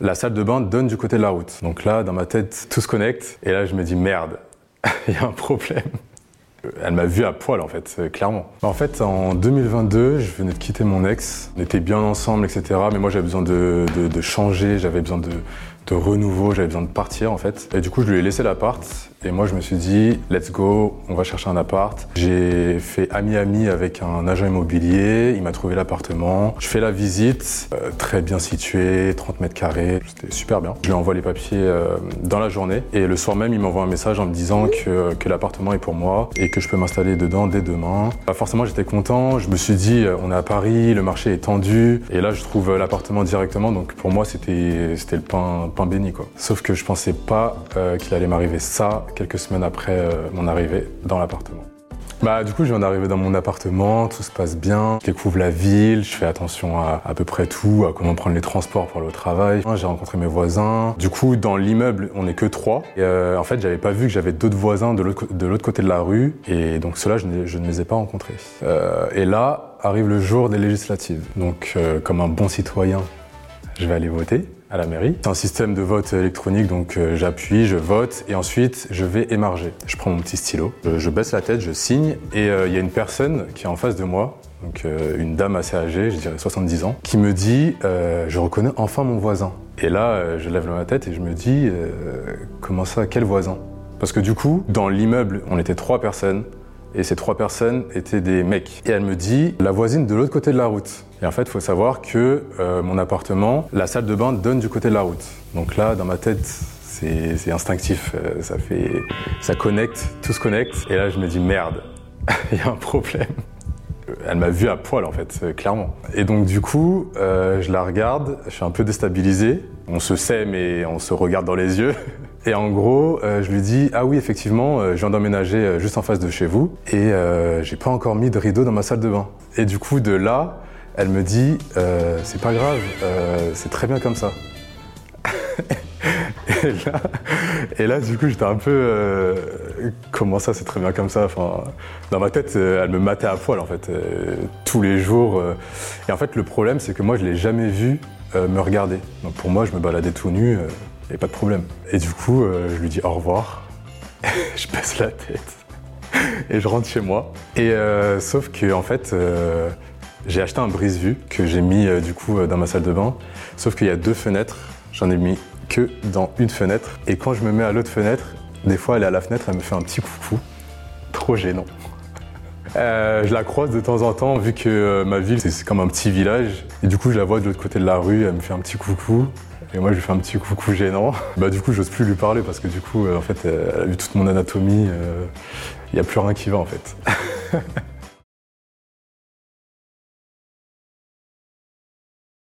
La salle de bain donne du côté de la route. Donc là, dans ma tête, tout se connecte. Et là, je me dis merde, il y a un problème. Elle m'a vu à poil en fait, euh, clairement. En fait, en 2022, je venais de quitter mon ex. On était bien ensemble, etc. Mais moi, j'avais besoin de, de- de changer, j'avais besoin de, de renouveau, j'avais besoin de partir en fait. Et du coup, je lui ai laissé l'appart. Et moi, je me suis dit, let's go, on va chercher un appart. J'ai fait ami-ami avec un agent immobilier. Il m'a trouvé l'appartement. Je fais la visite, euh, très bien situé, 30 mètres carrés. C'était super bien. Je lui envoie les papiers euh, dans la journée. Et le soir même, il m'envoie un message en me disant que, que l'appartement est pour moi et que je peux m'installer dedans dès demain. Bah, forcément, j'étais content. Je me suis dit, euh, on est à Paris, le marché est tendu. Et là, je trouve l'appartement directement. Donc pour moi, c'était le pain, béni. Quoi. Sauf que je pensais pas euh, qu'il allait m'arriver ça quelques semaines après euh, mon arrivée dans l'appartement. Bah du coup je viens d'arriver dans mon appartement, tout se passe bien, je découvre la ville, je fais attention à à peu près tout, à comment prendre les transports pour aller au travail. J'ai rencontré mes voisins. Du coup dans l'immeuble on n'est que trois. Et, euh, en fait j'avais pas vu que j'avais d'autres voisins de l'autre de l'autre côté de la rue et donc ceux-là je, je ne les ai pas rencontrés. Et là arrive le jour des législatives. Donc comme un bon citoyen je vais aller voter à la mairie. C'est un système de vote électronique, donc euh, j'appuie, je vote et ensuite je vais émarger. Je prends mon petit stylo, je, je baisse la tête, je signe et euh, il y a une personne qui est en face de moi, donc euh, une dame assez âgée, je dirais 70 ans, qui me dit euh, je reconnais enfin mon voisin. Et là, euh, je lève ma tête et je me dis euh, comment ça, quel voisin? Parce que du coup, dans l'immeuble, on était trois personnes. Et ces trois personnes étaient des mecs. Et elle me dit, la voisine de l'autre côté de la route. Et en fait, il faut savoir que euh, mon appartement, la salle de bain donne du côté de la route. Donc là, dans ma tête, c'est instinctif. euh, ça fait, ça connecte, tout se connecte. Et là, je me dis, merde, il y a un problème. Elle m'a vu à poil en fait, euh, clairement. Et donc du coup, je la regarde, je suis un peu déstabilisé. On se sait mais on se regarde dans les yeux. Et en gros, euh, je lui dis ah oui effectivement, euh, je viens d'emménager euh, juste en face de chez vous et j'ai pas encore mis de rideau dans ma salle de bain. Et du coup de là, elle me dit c'est pas grave, c'est très bien comme ça. Et là, et là, du coup, j'étais un peu. comment ça, c'est très bien comme ça? Enfin, Dans ma tête, elle me matait à poil, en fait, tous les jours. Et en fait, le problème, c'est que moi, je l'ai jamais vu euh, me regarder. Donc pour moi, je me baladais tout nu, il n'y avait pas de problème. Et du coup, euh, je lui dis au revoir. je baisse la tête. Et je rentre chez moi. Et euh, sauf que, en fait. euh, j'ai acheté un brise-vue que j'ai mis du coup dans ma salle de bain. Sauf qu'il y a deux fenêtres, j'en ai mis que dans une fenêtre. Et quand je me mets à l'autre fenêtre, des fois elle est à la fenêtre, elle me fait un petit coucou. Trop gênant. Je la croise de temps en temps, vu que ma ville c'est comme un petit village. Et du coup, je la vois de l'autre côté de la rue, elle me fait un petit coucou. Et moi, je lui fais un petit coucou gênant. Bah, du coup, j'ose plus lui parler parce que du coup, euh, en fait, euh, elle a vu toute mon anatomie. Il n'y a plus rien qui va, en fait.